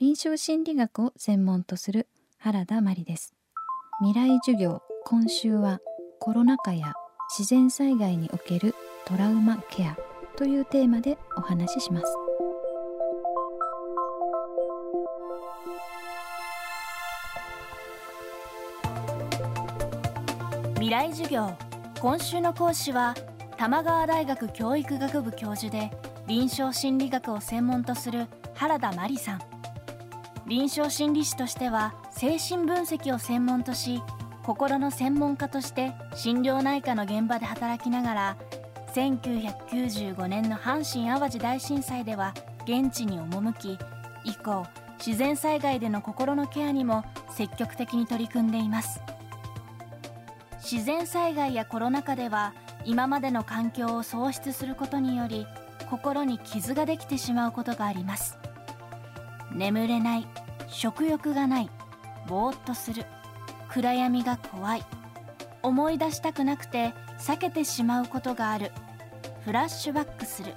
臨床心理学を専門とする原田真理です。未来授業今週はコロナ禍や自然災害におけるトラウマケアというテーマでお話しします。未来授業今週の講師は玉川大学教育学部教授で臨床心理学を専門とする原田真理さん。臨床心理士としては精神分析を専門とし心の専門家として心療内科の現場で働きながら1995年の阪神・淡路大震災では現地に赴き以降自然災害での心のケアにも積極的に取り組んでいます。自然災害やコロナ禍では今までの環境を喪失することにより心に傷ができてしまうことがあります。眠れない食欲がないぼーっとする暗闇が怖い。思い出したくなくて避けてしまうことがある。フラッシュバックする。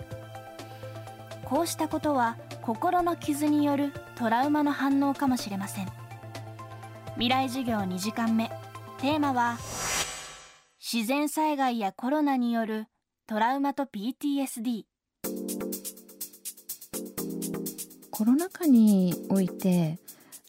こうしたことは心の傷によるトラウマの反応かもしれません。未来授業2時間目。テーマは自然災害やコロナによるトラウマと PTSD コロナ禍において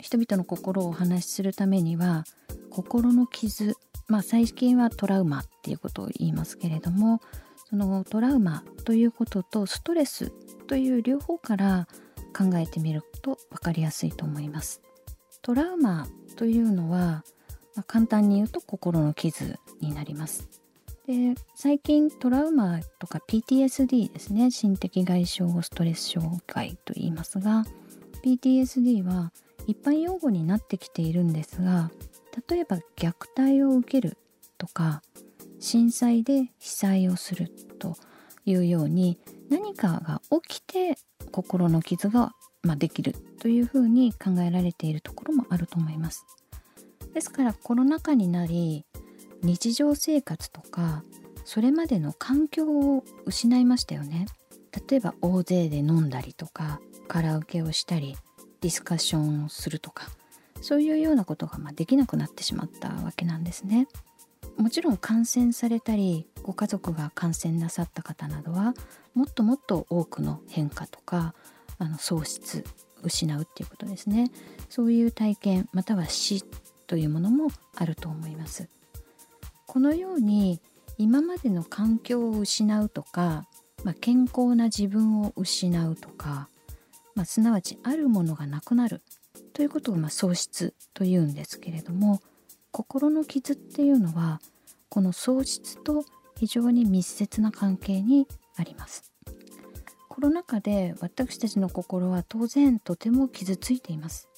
人々の心をお話しするためには心の傷まあ最近はトラウマっていうことを言いますけれどもそのトラウマということとストレスという両方から考えてみると分かりやすいと思います。トラウマというのは、まあ、簡単に言うと心の傷になります。で最近トラウマとか PTSD ですね心的外傷後ストレス障害と言いますが PTSD は一般用語になってきているんですが例えば虐待を受けるとか震災で被災をするというように何かが起きて心の傷が、まあ、できるというふうに考えられているところもあると思います。ですからコロナ禍になり日常生活とかそれまでの環境を失いましたよね。例えば大勢で飲んだりとかカラオケをしたりディスカッションをするとかそういうようなことがまできなくなってしまったわけなんですね。もちろん感染されたりご家族が感染なさった方などはもっともっと多くの変化とかあの喪失失うっていうことですねそういう体験または死というものもあると思いますこのように今までの環境を失うとか、まあ、健康な自分を失うとか、まあ、すなわちあるものがなくなる。ということをま喪失というんですけれども心の傷っていうのはこの喪失と非常に密接な関係にあります。コロナ禍で私たちの心は当然とても傷ついています。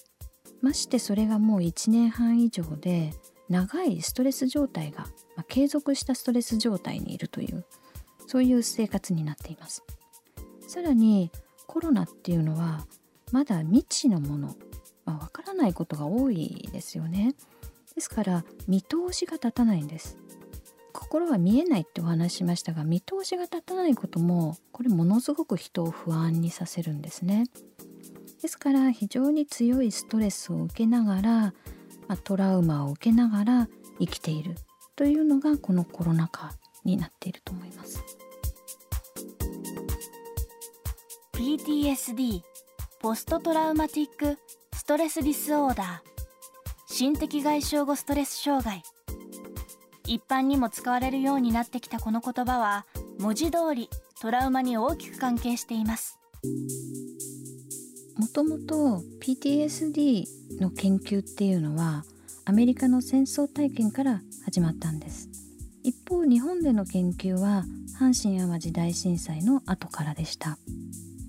ましてそれがもう1年半以上で長いストレス状態が、まあ、継続したストレス状態にいるというそういう生活になっています。さらにコロナっていうのはまだ未知のものわ、まあ、からないことが多いですよね。ですから見通しが立たないんです。心は見えないってお話しましたが見通しが立たないこともこれものすごく人を不安にさせるんですね。ですから非常に強いストレスを受けながら、まあ、トラウマを受けながら生きているというのがこのコロナ禍になっていると思います。PTSD post traumatic stress disorder。心的外傷後ストレス障害。一般にも使われるようになってきたこの言葉は文字通りトラウマに大きく関係しています。もともと PTSD の研究っていうのはアメリカの戦争体験から始まったんです。一方日本での研究は阪神・淡路大震災の後からでした。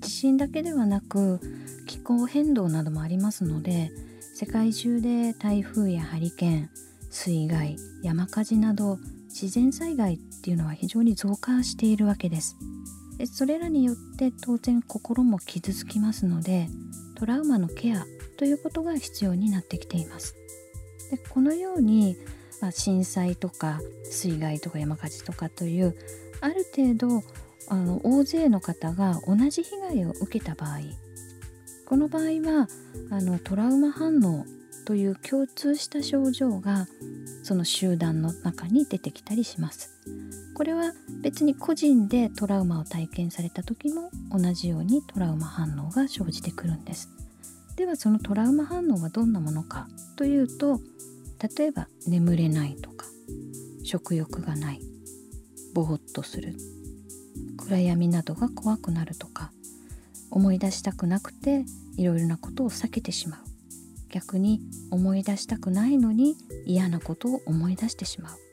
地震だけではなく気候変動などもありますので世界中で台風やハリケーン水害山火事など自然災害っていうのは非常に増加しているわけです。でそれらによって当然心も傷つきますのでトラウマのケアということが必要になってきています。でこのように、まあ、震災とか水害とか山火事とかというある程度あの大勢の方が同じ被害を受けた場合この場合はあのトラウマ反応という共通した症状がその集団の中に出てきたりします。これは別に個人でトラウマを体験された時も同じようにトラウマ反応が生じてくるんです。ではそのトラウマ反応はどんなものかというと例えば眠れないとか食欲がないぼーっとする暗闇などが怖くなるとか思い出したくなくていろいろなことを避けてしまう。逆に思い出したくないのに嫌なことを思い出してしまう。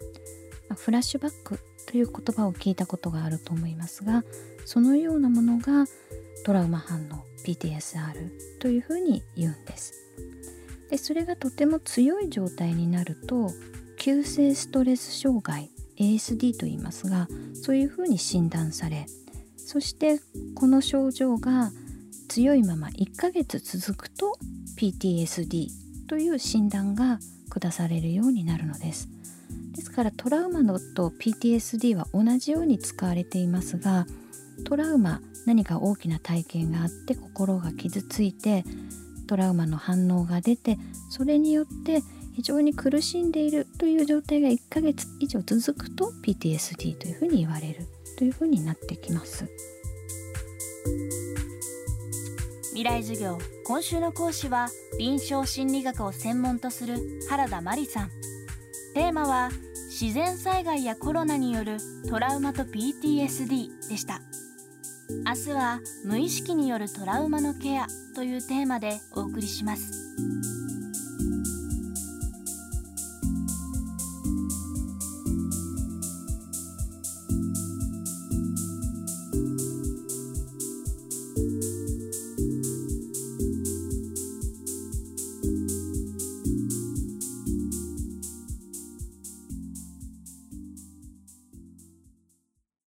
フラッシュバックという言葉を聞いたことがあると思いますがそのようなものがトラウマ反応 PTSR というふうに言うんです。でそれがとても強い状態になると急性ストレス障害 ASD と言いますがそういうふうに診断されそしてこの症状が強いまま1ヶ月続くと PTSD という診断が下されるようになるのです。ですからトラウマのと PTSD は同じように使われていますがトラウマ何か大きな体験があって心が傷ついてトラウマの反応が出てそれによって非常に苦しんでいるという状態が1ヶ月以上続くと PTSD というふうに言われるというふうになってきます。未来授業今週の講師は臨床心理学を専門とする原田真理さん。テーマは自然災害やコロナによるトラウマと PTSD でした。明日は無意識によるトラウマのケアというテーマでお送りします。